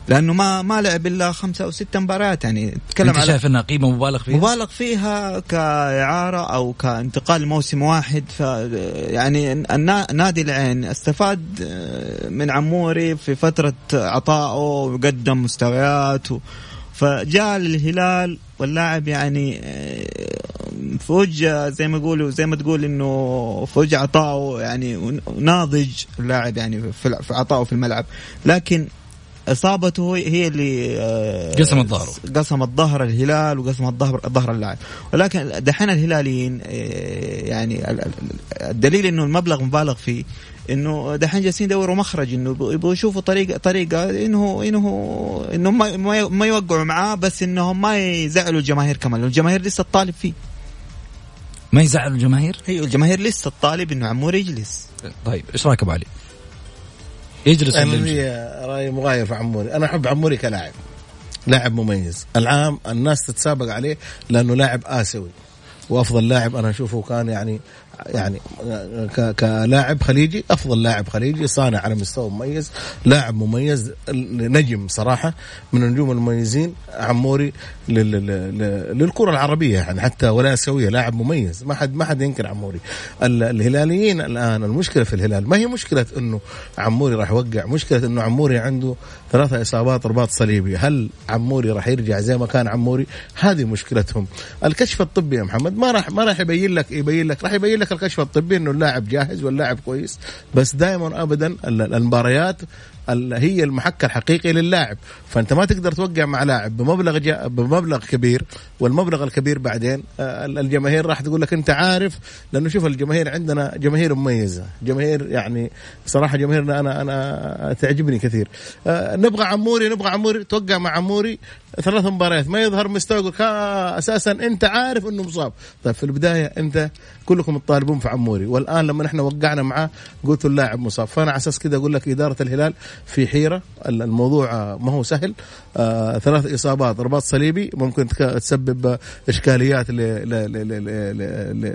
لأنه ما ما لعب إلا خمسة أو ست مباريات يعني تكلم أنت شايف إنها قيمة مبالغ فيها؟ مبالغ فيها كإعارة أو كانتقال موسم واحد. ف يعني نادي العين استفاد من عموري في فترة عطائه وقدم مستويات و فجاء الهلال واللاعب يعني في وجه زي ما يقولوا زي ما تقول إنه في وجه عطائه يعني ناضج اللاعب يعني في عطائه في الملعب. لكن إصابته هي اللي قسمت ظهره قسمت ظهر الهلال وقسمت ظهر ظهر اللاعب. ولكن دحين الهلاليين آه، يعني الدليل إنه المبلغ مبالغ فيه إنه دحين جالسين يدوروا مخرج إنه يبغوا يشوفوا طريقه طريقة انه انه إنه ما ما يوقعوا معاه بس إنهم ما يزعلوا الجماهير كمان. الجماهير لسه تطالب فيه. ما يزعل الجماهير؟ أيوه الجماهير لسه تطالب إنه عمور يجلس طيب إيش رأيك أبو علي؟ يجلس أنا رايي مغاير في عموري. أنا أحب عموري كلاعب. لاعب مميز. العام الناس تتسابق عليه لأنه لاعب آسيوي. وأفضل لاعب أنا أشوفه كان يعني يعني كلاعب خليجي أفضل لاعب خليجي صانع على مستوى مميز لاعب مميز نجم صراحة من النجوم المميزين عموري للكرة العربية يعني حتى ولا أسيوية لاعب مميز ما حد ما حد ينكر عموري. الهلاليين الآن المشكلة في الهلال ما هي مشكلة إنه عموري راح يوقع مشكلة إنه عموري عنده ثلاثة إصابات رباط صليبي هل عموري راح يرجع زي ما كان عموري؟ هذه مشكلتهم. الكشف الطبي يا محمد ما راح ما راح يبين لك يبين لك راح يبين لك الكشف الطبي إنه اللاعب جاهز واللاعب كويس. بس دائما ابدا المباريات هي المحك الحقيقي للاعب. فأنت ما تقدر توقع مع لاعب بمبلغ جا بمبلغ كبير والمبلغ الكبير بعدين آه، الجماهير راح تقول لك أنت عارف لأنه شوف الجماهير عندنا جماهير مميزة. جماهير يعني صراحة جماهيرنا أنا أنا تعجبني كثير. آه، نبغى عموري نبغى عموري توقع مع عموري. ثلاث مباريات ما يظهر مستوى يقول أساسا أنت عارف إنه مصاب. طيب في البداية أنت كلكم تطالبون في عموري. والآن لما إحنا وقعنا معاه قلت اللاعب مصاب. فأنا على أساس كذا أقول لك إدارة الهلال في حيرة. الموضوع ما هو سهل. آه ثلاث إصابات. رباط صليبي ممكن تسبب إشكاليات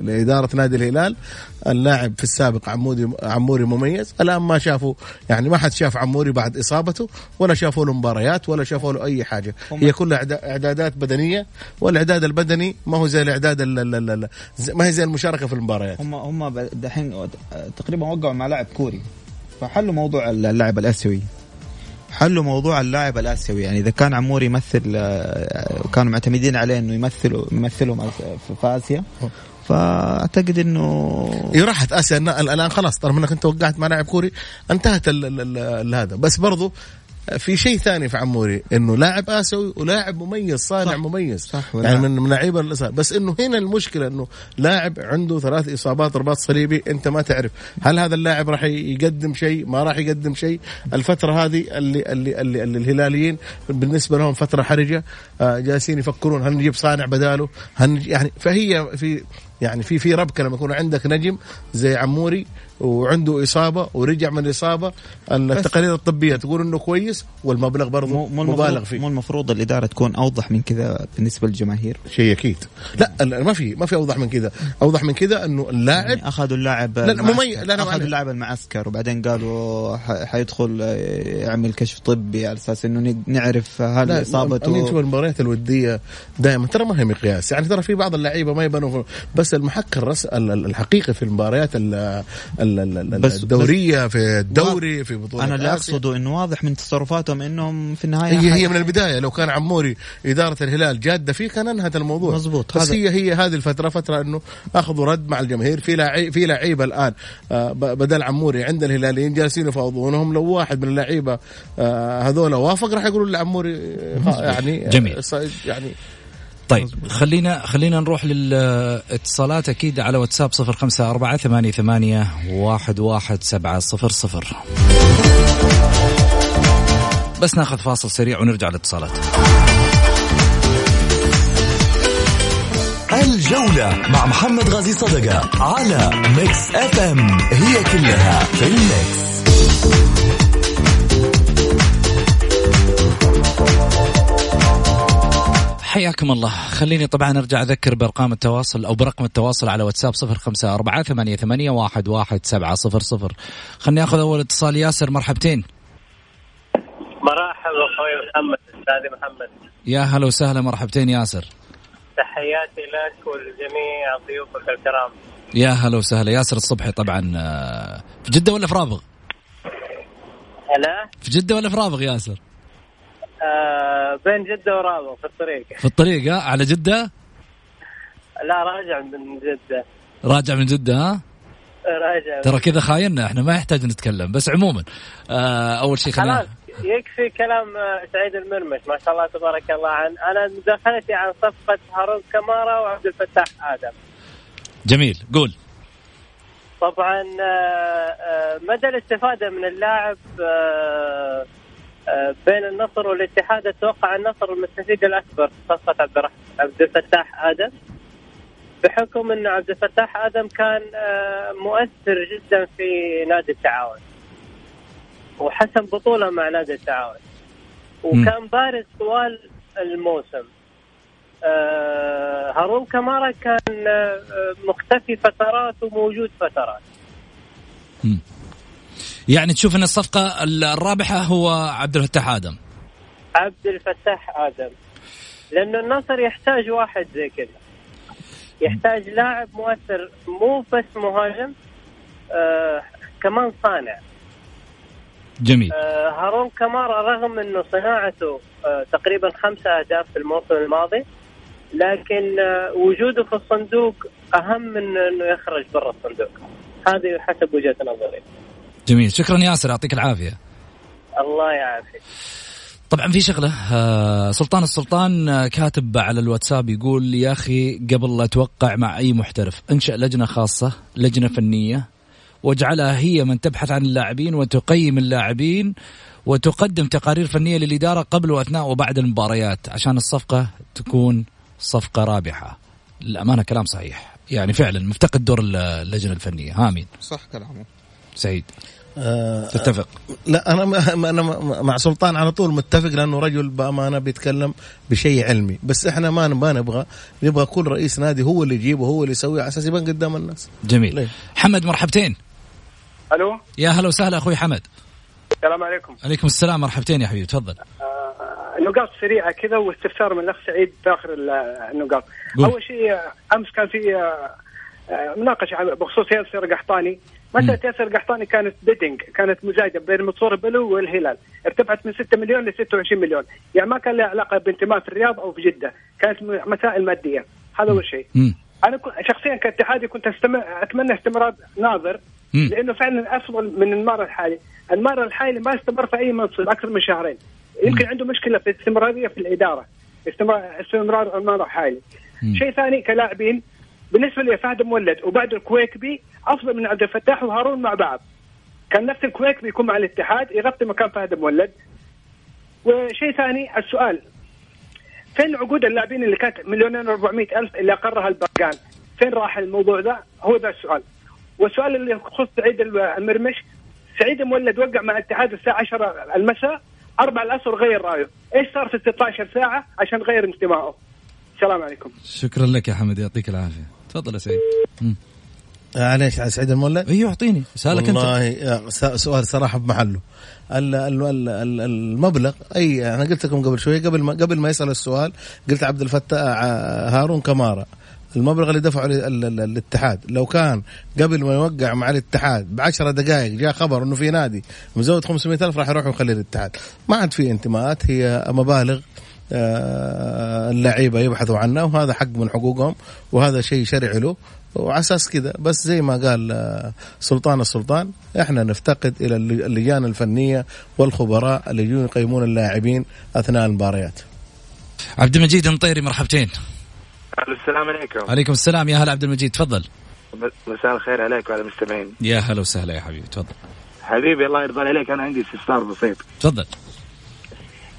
لإدارة نادي الهلال. اللاعب في السابق عمودي عموري مميز. الآن ما شافوا يعني ما حد شاف عموري بعد إصابته ولا شافوا له مباريات ولا شافوا له أي حاجة. هي كلها إعدادات بدنية والإعداد البدني ما هو زي الإعداد ما هي زي المشاركة في المباريات. هم هم دحين تقريبا وقعوا مع لاعب كوري. فحلوا موضوع اللاعب الآسيوي. حلوا موضوع اللاعب الآسيوي. يعني إذا كان عمور يمثل وكانوا معتمدين عليه إنه يمثلوا يمثلهم في آسيا. فأعتقد إنه راحت آسيا الآن خلاص طالما إنك أنت وقعت مع لاعب كوري انتهت هذا. بس برضو في شيء ثاني في عموري إنه لاعب آسيوي ولاعب مميز صانع صح. مميز. صح يعني من من لعيبة بس إنه هنا المشكلة إنه لاعب عنده ثلاث إصابات رباط صليبي أنت ما تعرف. هل هذا اللاعب راح يقدم شيء؟ ما راح يقدم شيء. الفترة هذه اللي اللي, اللي, اللي الهلاليين بالنسبة لهم فترة حرجة آه، جالسين يفكرون هل نجيب صانع بداله؟ هل يعني فهي في يعني في في ربكة لما يكون عندك نجم زي عموري وعنده إصابة ورجع من الإصابة التقارير الطبية تقول إنه كويس والمبلغ برضه مبالغ فيه. مو المفروض الإدارة تكون أوضح من كذا بالنسبة للجماهير؟ شيء أكيد. لا ما في ما في أوضح من كذا. أوضح من كذا إنه اللاعب يعني أخذوا اللاعب لا مميز. لا أخذوا اللاعب المعسكر وبعدين قالوا حيدخل يعمل كشف طبي على أساس إنه نعرف هل اصابته شوف المباريات الودية دائما ترى ما هي مقياس. يعني ترى في بعض اللعيبة ما يبانوا بس المحك الرس الحقيقي في المباريات الدورية في الدوري في بطولة أنا اللي أقصده إنه واضح من تصرفاتهم إنهم في النهاية هي هي من البداية. لو كان عموري إدارة الهلال جادة فيه كان أنهت الموضوع. مزبوط بس هي هي هذه الفترة فترة إنه أخذوا رد مع الجماهير. في لعيبه في لعيبة الآن آه، بدل عموري عند الهلاليين جالسين يفاوضونهم لو واحد من اللعيبة آه، هذول وافق راح يقولوا لعموري آه، يعني جميل. يعني طيب خلينا خلينا نروح للاتصالات. أكيد على واتساب صفر خمسة أربعة ثمانية ثمانية واحد واحد سبعة صفر صفر. بس ناخذ فاصل سريع ونرجع للاتصالات. الجولة مع محمد غازي صدقة على Mix FM. it's all in the mix. حياكم الله. خليني طبعا أرجع أذكر بأرقام التواصل أو برقم التواصل على واتساب صفر خمسة أربعة ثمانية, ثمانية واحد, واحد سبعة صفر صفر. خليني أخذ أول اتصال. ياسر مرحبتين. مرحبا أخوي محمد أستاذي محمد. يا هلا وسهلا مرحبتين ياسر. تحياتي لك ولجميع ضيوفك الكرام. يا هلا وسهلا. ياسر الصبحي طبعا آه، في جدة ولا في رابغ؟ هلا؟ في جدة ولا في رابغ ياسر؟ آه بين جدة ورابغ في الطريق. في الطريق ها على جدة؟ لا راجع من جدة. راجع من جدة ها؟ راجع. ترى كذا خايننا إحنا ما يحتاج نتكلم بس عموما آه أول شيء خلينا يكفي كلام آه، سعيد المرمش ما شاء الله تبارك الله عن أنا مداخلتي عن صفقة هارون كمارا وعبد الفتاح آدم. جميل قول. طبعا آه، آه، مدى الاستفادة من اللاعب آه، آه، بين النصر والاتحاد أتوقع النصر المستفيد الأكبر صفقه عبد عبد الفتاح آدم. بحكم انه عبد الفتاح آدم كان آه، مؤثر جدا في نادي التعاون. وحسم بطولة مع نادي التعاون. وكان بارز طوال الموسم. آه، هارون كمارا كان آه، مختفي فترات وموجود فترات. يعني تشوف إن الصفقة الرابحة هو عبد الفتاح آدم. عبد الفتاح آدم. لأنه النصر يحتاج واحد زي كذا. يحتاج لاعب مؤثر مو بس مهاجم آه كمان صانع. جميل. آه هارون كمارا رغم إنه صناعته آه تقريبا خمسة أهداف في الموسم الماضي لكن آه وجوده في الصندوق أهم من إنه يخرج برا الصندوق. هذه حسب وجهة نظري. جميل. شكرا ياسر يعطيك العافية. الله يعافيك. طبعا في شغلة آه، سلطان السلطان آه، كاتب على الواتساب يقول يا أخي قبل لا توقع مع أي محترف انشأ لجنة خاصة لجنة فنية واجعلها هي من تبحث عن اللاعبين وتقيم اللاعبين وتقدم تقارير فنية للإدارة قبل وأثناء وبعد المباريات عشان الصفقة تكون صفقة رابحة. الامانه كلام صحيح. يعني فعلا مفتقد دور اللجنة الفنية. هامين صح كلامه سعيد. آه تتفق؟ لا أنا ما أنا ما- مع سلطان على طول متفق لأنه رجل بأمانة بيتكلم بشيء علمي. بس إحنا ما ما نبغى نبغى كل رئيس نادي هو اللي يجيبه هو اللي يسويه على أساس يبان قدام الناس. جميل. ليه؟ حمد مرحبتين. ألو؟ يا هلا وسهلا أخوي حمد. السلام عليكم. عليكم السلام مرحبتين يا حبيبي تفضل. آه، نقاط سريعة كذا واستفسار من الأخ سعيد في اخر ال- النقاط. قول. أول شيء آه، أمس كان في آه، مناقشة بخصوص ياسر قحطاني. مساله ياسر قحطاني كانت bidding كانت مزايده بين منصور البلوي والهلال. ارتفعت من 6 مليون ل 26 مليون. يعني ما كان لها علاقة بانتماء في الرياض أو في جدة. كانت مسائل مادية. هذا اول شيء. أنا شخصيا كاتحادي كنت استمر أتمنى استمرار ناظر. لأنه فعلا أفضل من أنمار الحايلي، أنمار الحايلي ما استمر في أي منصب أكثر من شهرين، يمكن عنده مشكلة في الاستمرارية في الإدارة، استمرار استمرار أنمار الحايلي. شيء ثاني كلاعبين بالنسبة لي فهد مولد وبعد الكويكبي أفضل من عبد الفتاح وهارون مع بعض. كان نفس الكويكبي يكون مع الاتحاد يغطي مكان فهد مولد. وشيء ثاني السؤال فين عقود اللاعبين اللي كانت مليونين و ألف اللي أقرها البرقان؟ فين راح الموضوع ذا؟ هو ذا السؤال. والسؤال اللي يخص سعيد المرمش سعيد المولد وقع مع الاتحاد الساعة 10 المساء أربع الاشهر غير رأيه، إيش صار في 16 ساعة عشان غير انتمائه؟ السلام عليكم. شكرا لك يا حمد يعطيك العافية تفضل يا سعيد. مم. آه على سعيد المولد؟ أيوه اعطيني سألك أنت. والله سؤال صراحة بمحله ال- ال- ال- ال- المبلغ أي أنا قلت لكم قبل شوية قبل ما قبل ما يسأل السؤال قلت عبد الفتاح ع- هارون كمارا المبلغ اللي دفعه ال- ال- ال- الاتحاد لو كان قبل ما يوقع مع الاتحاد بعشرة دقائق جاء خبر إنه في نادي مزود 500 ألف راح يروح ويخلي الاتحاد. ما عاد في انتماءات هي مبالغ آه، اللعيبة يبحثوا عنها وهذا حق من حقوقهم وهذا شيء شرعي له وعلى أساس كذا. بس زي ما قال آه، سلطان السلطان إحنا نفتقد إلى الل- اللجان الفنية والخبراء اللي يجون يقيمون اللاعبين أثناء المباريات. عبد المجيد المطيري مرحبتين. السلام عليكم. عليكم السلام يا هلا عبد المجيد تفضل. مساء الخير عليك وعلى المستمعين. يا هلا وسهلا يا حبيبي تفضل. حبيبي الله يرضى عليك أنا عندي استفسار بسيط. تفضل.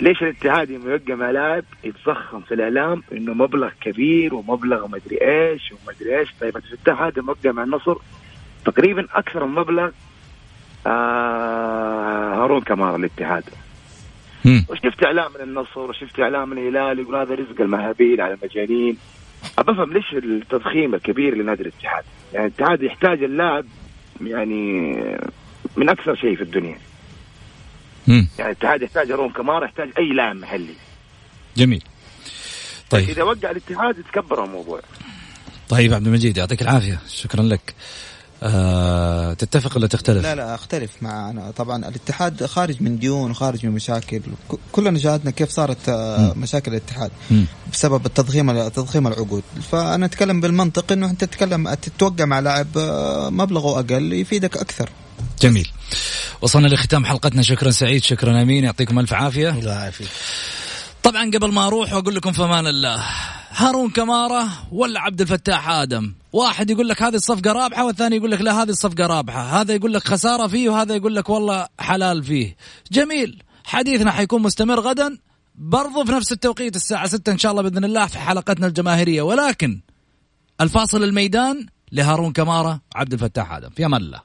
ليش الاتحاد يوم يوقع مع لاعب يتضخم في الإعلام إنه مبلغ كبير ومبلغ مدري إيش ومدري إيش؟ طيب الاتحاد يوم وقع مع النصر تقريبا أكثر من مبلغ آه هارون كمار الاتحاد. وشفت اعلام من النصر وشفت اعلام من الهلال يقول هذا رزق المهابيل على المجانين. ابى ليش التضخيم الكبير لنادي الاتحاد؟ يعني الاتحاد يحتاج اللاعب يعني من أكثر شيء في الدنيا. مم. يعني الاتحاد يحتاج هارون كمار يحتاج أي لاعب محلي. جميل. طيب. إذا وقع الاتحاد يتكبر الموضوع. طيب عبد المجيد يعطيك العافية. شكرا لك. آه تتفق ولا تختلف؟ لا لا أختلف مع أنا. طبعا الاتحاد خارج من ديون وخارج من مشاكل. ك- كلنا شاهدنا كيف صارت آه، مشاكل الاتحاد. بسبب التضخيم تضخيم العقود. فأنا أتكلم بالمنطق إنه أنت تتكلم تتوقع مع لاعب آه، مبلغه أقل يفيدك أكثر. جميل. وصلنا لختام حلقتنا. شكرا سعيد شكرا أمين. يعطيكم ألف عافية. الله يعافيك. طبعا قبل ما أروح وأقول لكم في أمان الله هارون كمارة ولا عبد الفتاح آدم؟ واحد يقول لك هذه الصفقة رابحة والثاني يقول لك لا هذه الصفقة رابحة. هذا يقول لك خسارة فيه وهذا يقول لك والله حلال فيه. جميل. حديثنا حيكون مستمر غدا برضو في نفس التوقيت الساعة 6 إن شاء الله بإذن الله في حلقتنا الجماهيرية. ولكن الفاصل الميدان لهارون كمارة عبد الفتاح آدم. في أمان الله.